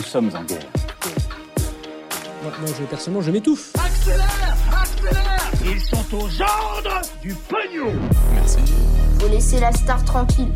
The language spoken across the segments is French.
Nous sommes en guerre. Moi, moi, je, personnellement, je m'étouffe. Accélère Accélère Ils sont aux ordres du pognon Faut laisser la star tranquille.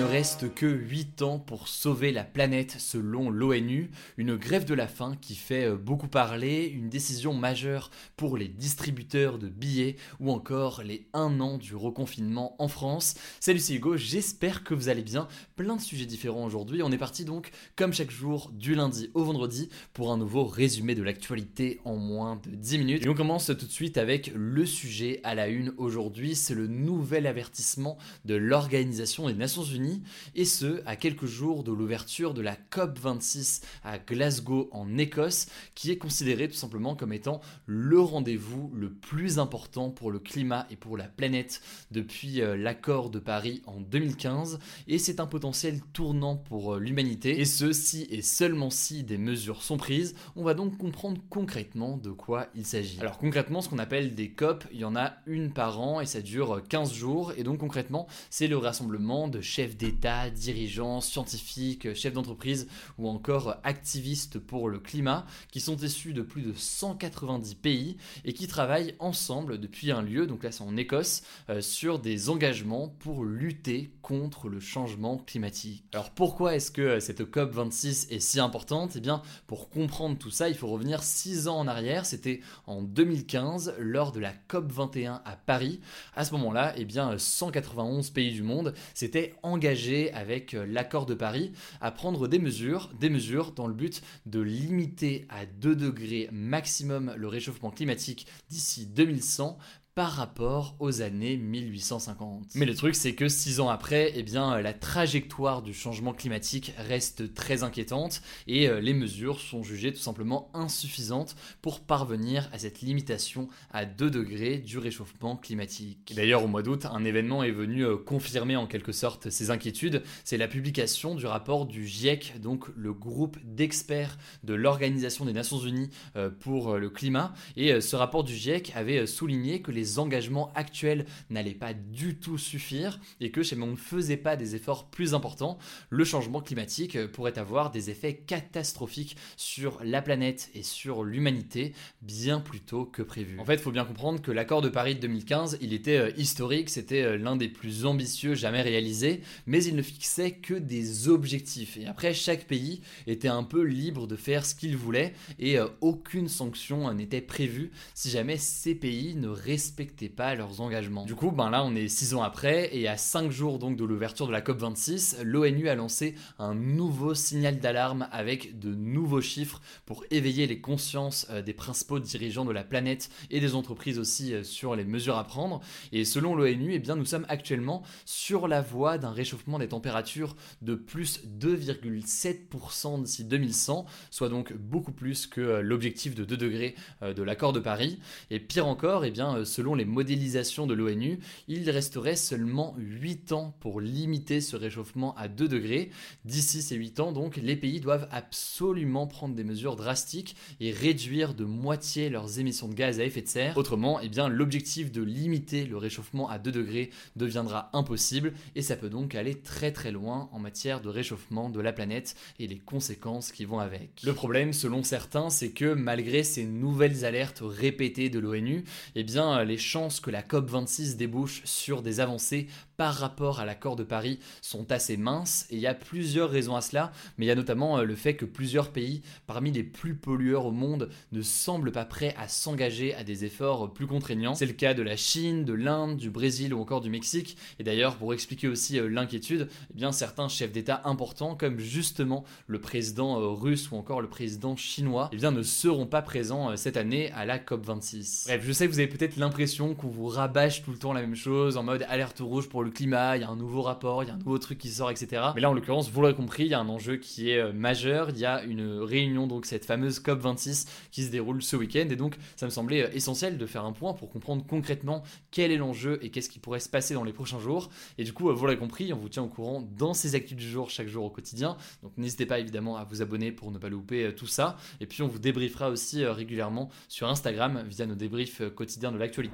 Ne reste que 8 ans pour sauver la planète selon l'ONU, une grève de la faim qui fait euh, beaucoup parler, une décision majeure pour les distributeurs de billets ou encore les 1 an du reconfinement en France. Salut c'est Hugo, j'espère que vous allez bien, plein de sujets différents aujourd'hui. On est parti donc comme chaque jour du lundi au vendredi pour un nouveau résumé de l'actualité en moins de 10 minutes. Et on commence tout de suite avec le sujet à la une aujourd'hui, c'est le nouvel avertissement de l'Organisation des Nations Unies, et ce, à quelques jours de l'ouverture de la COP26 à Glasgow en Écosse, qui est considéré tout simplement comme étant le rendez-vous le plus important pour le climat et pour la planète depuis euh, l'accord de Paris en 2015, et c'est un potentiel tournant pour euh, l'humanité, et ce, si et seulement si des mesures sont prises, on va donc comprendre concrètement de quoi il s'agit. Alors concrètement, ce qu'on appelle des COP, il y en a une par an, et ça dure 15 jours, et donc concrètement, c'est le rassemblement de chefs d'État, dirigeants, scientifiques, chefs d'entreprise ou encore activistes pour le climat qui sont issus de plus de 190 pays et qui travaillent ensemble depuis un lieu, donc là c'est en Écosse, euh, sur des engagements pour lutter contre le changement climatique. Alors pourquoi est-ce que cette COP26 est si importante? Eh bien pour comprendre tout ça, il faut revenir 6 ans en arrière, c'était en 2015 lors de la COP21 à Paris. À ce moment-là, eh bien 191 pays du monde s'étaient engagés avec euh, l'accord de Paris à prendre des mesures, des mesures dans le but de limiter à 2 degrés maximum le réchauffement climatique d'ici 2100 par rapport aux années 1850. Mais le truc c'est que six ans après, eh bien la trajectoire du changement climatique reste très inquiétante et euh, les mesures sont jugées tout simplement insuffisantes pour parvenir à cette limitation à 2 degrés du réchauffement climatique. D'ailleurs au mois d'août, un événement est venu euh, confirmer en quelque sorte ces inquiétudes, c'est la publication du rapport du GIEC, donc le groupe d'experts de l'Organisation des Nations Unies euh, pour le climat et ce rapport du GIEC avait souligné que les engagements actuels n'allaient pas du tout suffire et que si on ne faisait pas des efforts plus importants, le changement climatique pourrait avoir des effets catastrophiques sur la planète et sur l'humanité bien plus tôt que prévu. En fait, il faut bien comprendre que l'accord de Paris de 2015, il était euh, historique, c'était euh, l'un des plus ambitieux jamais réalisés, mais il ne fixait que des objectifs. Et après, chaque pays était un peu libre de faire ce qu'il voulait et euh, aucune sanction n'était prévue si jamais ces pays ne respectaient pas leurs engagements. Du coup, ben là, on est 6 ans après et à 5 jours donc de l'ouverture de la COP26, l'ONU a lancé un nouveau signal d'alarme avec de nouveaux chiffres pour éveiller les consciences euh, des principaux dirigeants de la planète et des entreprises aussi euh, sur les mesures à prendre. Et selon l'ONU, eh bien, nous sommes actuellement sur la voie d'un réchauffement des températures de plus 2,7% d'ici 2100, soit donc beaucoup plus que euh, l'objectif de 2 degrés de l'accord de Paris. Et pire encore, eh bien, selon les modélisations de l'ONU, il resterait seulement 8 ans pour limiter ce réchauffement à 2 degrés. D'ici ces 8 ans, donc, les pays doivent absolument prendre des mesures drastiques et réduire de moitié leurs émissions de gaz à effet de serre. Autrement, eh bien, l'objectif de limiter le réchauffement à 2 degrés deviendra impossible et ça peut donc aller très très loin en matière de réchauffement de la planète et les conséquences qui vont avec. Le problème, selon certains, c'est que malgré ces nouvelles alertes répétées de l'ONU, eh bien, les chances que la COP26 débouche sur des avancées par rapport à l'accord de Paris sont assez minces et il y a plusieurs raisons à cela, mais il y a notamment euh, le fait que plusieurs pays, parmi les plus pollueurs au monde, ne semblent pas prêts à s'engager à des efforts plus contraignants. C'est le cas de la Chine, de l'Inde, du Brésil ou encore du Mexique. Et d'ailleurs, pour expliquer aussi euh, l'inquiétude, eh bien certains chefs d'État importants, comme justement le président euh, russe ou encore le président chinois, eh ne seront pas présents cette année à la COP26. Bref, je sais que vous avez peut-être l'impression qu'on vous rabâche tout le temps la même chose en mode alerte rouge pour le climat, il y a un nouveau rapport, il y a un nouveau truc qui sort, etc. Mais là, en l'occurrence, vous l'aurez compris, il y a un enjeu qui est euh, majeur. Il y a une réunion, donc cette fameuse COP26 qui se déroule ce week-end. Et donc, ça me semblait euh, essentiel de faire un point pour comprendre concrètement quel est l'enjeu et qu'est-ce qui pourrait se passer dans les prochains jours. Et du coup, vous l'aurez compris, on vous tient au courant dans ces actus du jour, chaque jour au quotidien. Donc, n'hésitez pas évidemment à vous abonner pour ne pas louper tout ça. Et puis, on vous débriefera aussi régulièrement sur Instagram via nos débriefs quotidiens de l'actualité.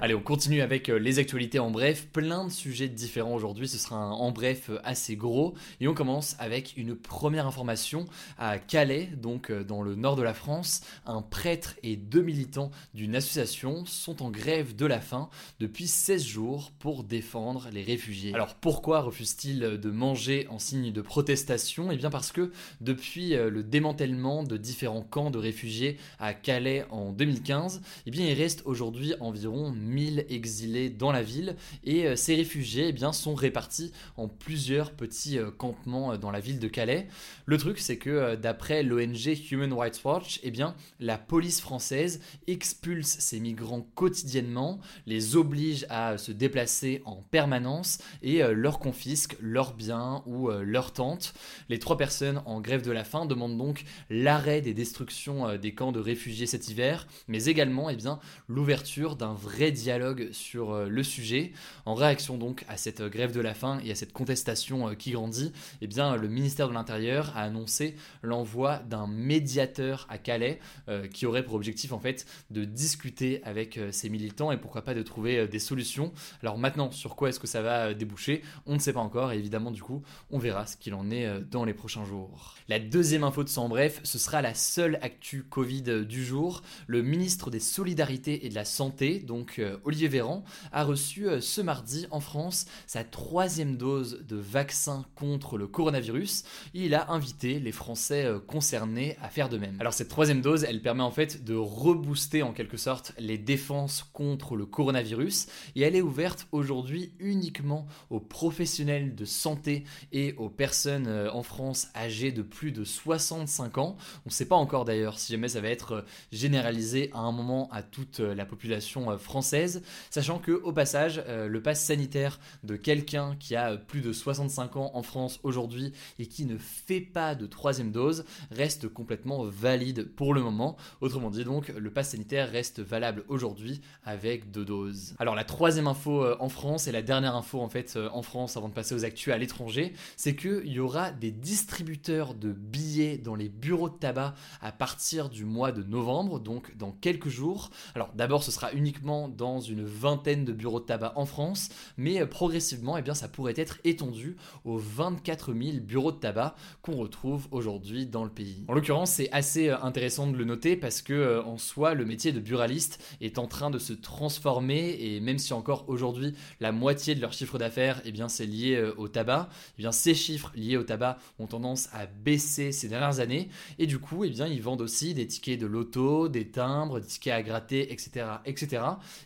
Allez, on continue avec les actualités en bref. Plein de sujets différents aujourd'hui. Ce sera un en bref assez gros. Et on commence avec une première information à Calais, donc euh, dans le nord de la France. Un prêtre et deux militants d'une association sont en grève de la faim depuis 16 jours pour défendre les réfugiés. Alors pourquoi refusent-ils de manger en signe de protestation? Eh bien parce que depuis euh, le démantèlement de différents camps de réfugiés à Calais en 2015, eh bien il reste aujourd'hui environ 1000 exilés dans la ville et euh, ces réfugiés eh bien, sont répartis en plusieurs petits euh, campements dans la ville de Calais. Le truc c'est que d'après l'ONG Human Rights Watch, eh bien la police française expulse ces migrants quotidiennement, les oblige à se déplacer en permanence et leur confisque leurs biens ou leurs tentes. Les trois personnes en grève de la faim demandent donc l'arrêt des destructions des camps de réfugiés cet hiver, mais également eh bien, l'ouverture d'un vrai dialogue sur euh, le sujet. En réaction donc à cette grève de la faim et à cette contestation euh, qui grandit, eh bien, le ministère de l'Intérieur a annoncé l'envoi d'un médiateur à Calais euh, qui aurait pour objectif en fait de discuter avec ces militants et pourquoi pas de trouver des solutions. Alors maintenant, sur quoi est-ce que ça va déboucher? On ne sait pas encore et évidemment du coup, on verra ce qu'il en est dans les prochains jours. La deuxième info de sang bref, ce sera la seule actu Covid du jour. Le ministre des Solidarités et de la Santé, donc euh, Olivier Véran, a reçu euh, ce mardi en France sa troisième dose de vaccin contre le coronavirus. Il a invité les Français euh, concernés à faire de même. Alors cette troisième dose, elle permet en fait de rebooster en quelque sorte les défenses contre le coronavirus et elle est ouverte aujourd'hui uniquement aux professionnels de santé et aux personnes en France âgées de plus de 65 ans. On ne sait pas encore d'ailleurs si jamais ça va être généralisé à un moment à toute la population euh, française, sachant que au passage, euh, le pass sanitaire de quelqu'un qui a plus de 65 ans en France aujourd'hui et qui ne fait pas de troisième dose reste complètement valide pour le moment. Autrement dit donc, le pass sanitaire reste valable aujourd'hui avec deux doses. Alors la troisième info en France et la dernière info en fait en France avant de passer aux actus à l'étranger, c'est qu'il y aura des distributeurs de billets dans les bureaux de tabac à partir du mois de novembre, donc dans quelques jours. Alors d'abord ce sera uniquement dans une vingtaine de bureaux de tabac en France, mais euh, progressivement eh bien, ça pourrait être étendu aux 24 000 bureaux de tabac qu'on retrouve aujourd'hui dans le pays. En l'occurrence c'est assez euh, intéressant de le noter parce que euh, en soi le métier de buraliste est en train de se transformer et même si encore aujourd'hui la moitié de leur chiffre d'affaires eh bien c'est lié au tabac, eh bien ces chiffres liés au tabac ont tendance à baisser ces dernières années et du coup eh bien ils vendent aussi des tickets de loto, des timbres, des tickets à gratter, etc. etc.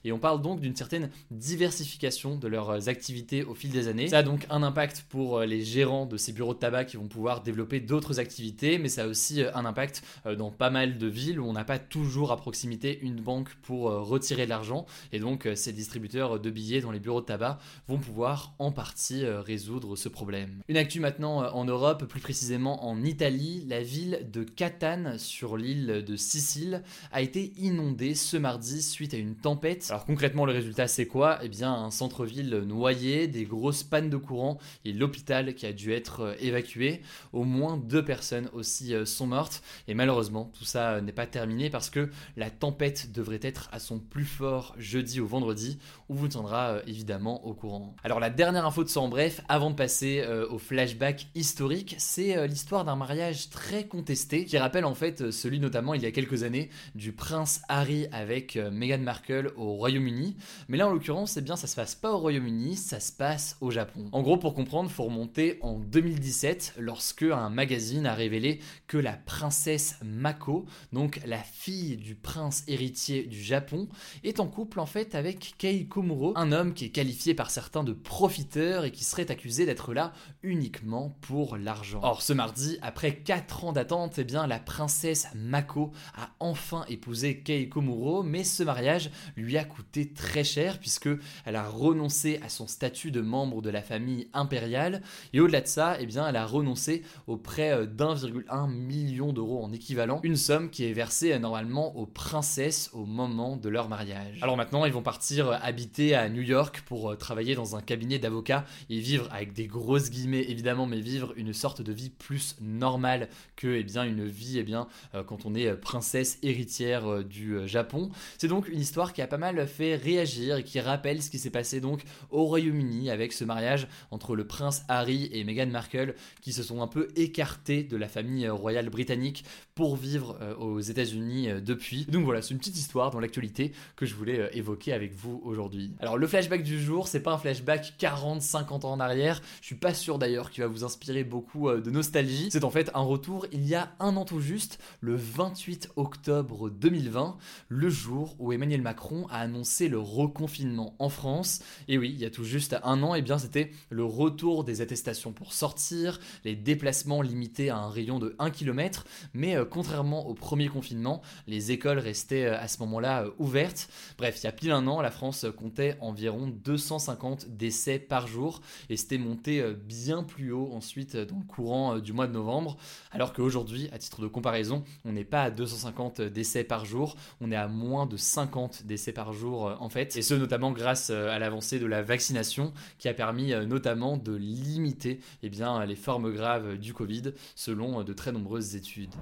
Et on parle donc d'une certaine diversification de leurs activités au fil des années. Ça a donc un impact pour euh, les gérants de ces bureaux de tabac qui vont pouvoir développer d'autres activités, mais ça a aussi euh, un impact euh, dans pas mal de villes où on n'a pas toujours à proximité une banque pour retirer de l'argent. Et donc ces distributeurs de billets dans les bureaux de tabac vont pouvoir en partie résoudre ce problème. Une actu maintenant en Europe, plus précisément en Italie, la ville de Catane sur l'île de Sicile a été inondée ce mardi suite à une tempête. Alors concrètement le résultat c'est quoi? Eh bien un centre-ville noyé, des grosses pannes de courant et l'hôpital qui a dû être euh, évacué. Au moins deux personnes aussi euh, sont mortes et malheureusement tout ça euh, n'est pas terminé parce que la tempête devrait être à son plus fort jeudi ou vendredi où vous tiendra évidemment au courant. Alors la dernière info de ça en bref avant de passer au flashback historique c'est l'histoire d'un mariage très contesté qui rappelle en fait celui notamment il y a quelques années du prince Harry avec Meghan Markle au Royaume-Uni. Mais là, en l'occurrence, eh bien, ça se passe pas au Royaume-Uni, ça se passe au Japon. En gros, pour comprendre, faut remonter en 2017, lorsque un magazine a révélé que la princesse Mako, donc la fille du prince héritier du Japon, est en couple en fait avec Kei Komuro, un homme qui est qualifié par certains de profiteur et qui serait accusé d'être là uniquement pour l'argent. Or, ce mardi, après 4 ans d'attente, eh bien, la princesse Mako a enfin épousé Kei Komuro, mais ce mariage lui a coûté très cher puisque elle a renoncé à son statut de membre de la famille impériale. Et au-delà de ça, eh bien, elle a renoncé au prêt d'1,1 million d'euros en équivalent, une somme qui est versée normalement aux princesses au moment de leur mariage. Alors maintenant, ils vont partir habiter à New York pour travailler dans un cabinet d'avocats et vivre avec des grosses guillemets évidemment, mais vivre une sorte de vie plus normale que eh bien, une vie eh bien, euh, quand on est princesse héritière euh, du euh, Japon. C'est donc une histoire qui a pas mal fait réagir et qui rappelle ce qui s'est passé donc au Royaume-Uni avec ce mariage entre le prince Harry et Meghan Markle qui se sont un peu écartés de la famille royale britannique pour vivre aux États-Unis depuis. Donc voilà, c'est une petite histoire dans l'actualité que je voulais évoquer avec vous aujourd'hui. Alors le flashback du jour, c'est pas un flashback 40-50 ans en arrière, je suis pas sûr d'ailleurs qu'il va vous inspirer beaucoup de nostalgie. C'est en fait un retour il y a un an tout juste, le 28 octobre 2020, le jour où Emmanuel Macron a annoncé le reconfinement en France. Et oui, il y a tout juste un an, et eh bien c'était le retour des attestations pour sortir, les déplacements limités à un rayon de 1 km, mais euh, contrairement au premier confinement, les écoles restaient euh, à ce moment-là euh, ouvertes. Bref, il y a pile un an, la France comptait environ 250 décès par jour, et c'était monté bien plus haut ensuite dans le courant du mois de novembre, alors qu'aujourd'hui, à titre de comparaison, on n'est pas à 250 décès par jour, on est à moins de 50 décès par jour en fait, et ce notamment grâce à l'avancée de la vaccination qui a permis notamment de limiter eh bien, les formes graves du Covid selon de très nombreuses études.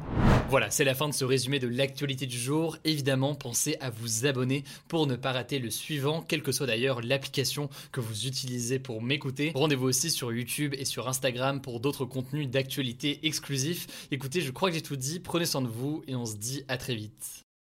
Voilà, c'est la fin de ce résumé de l'actualité du jour. Évidemment, pensez à vous abonner pour ne pas rater le suivant, quelle que soit d'ailleurs l'application que vous utilisez pour m'écouter. Rendez-vous aussi sur YouTube et sur Instagram pour d'autres contenus d'actualité exclusifs. Écoutez, je crois que j'ai tout dit, prenez soin de vous et on se dit à très vite.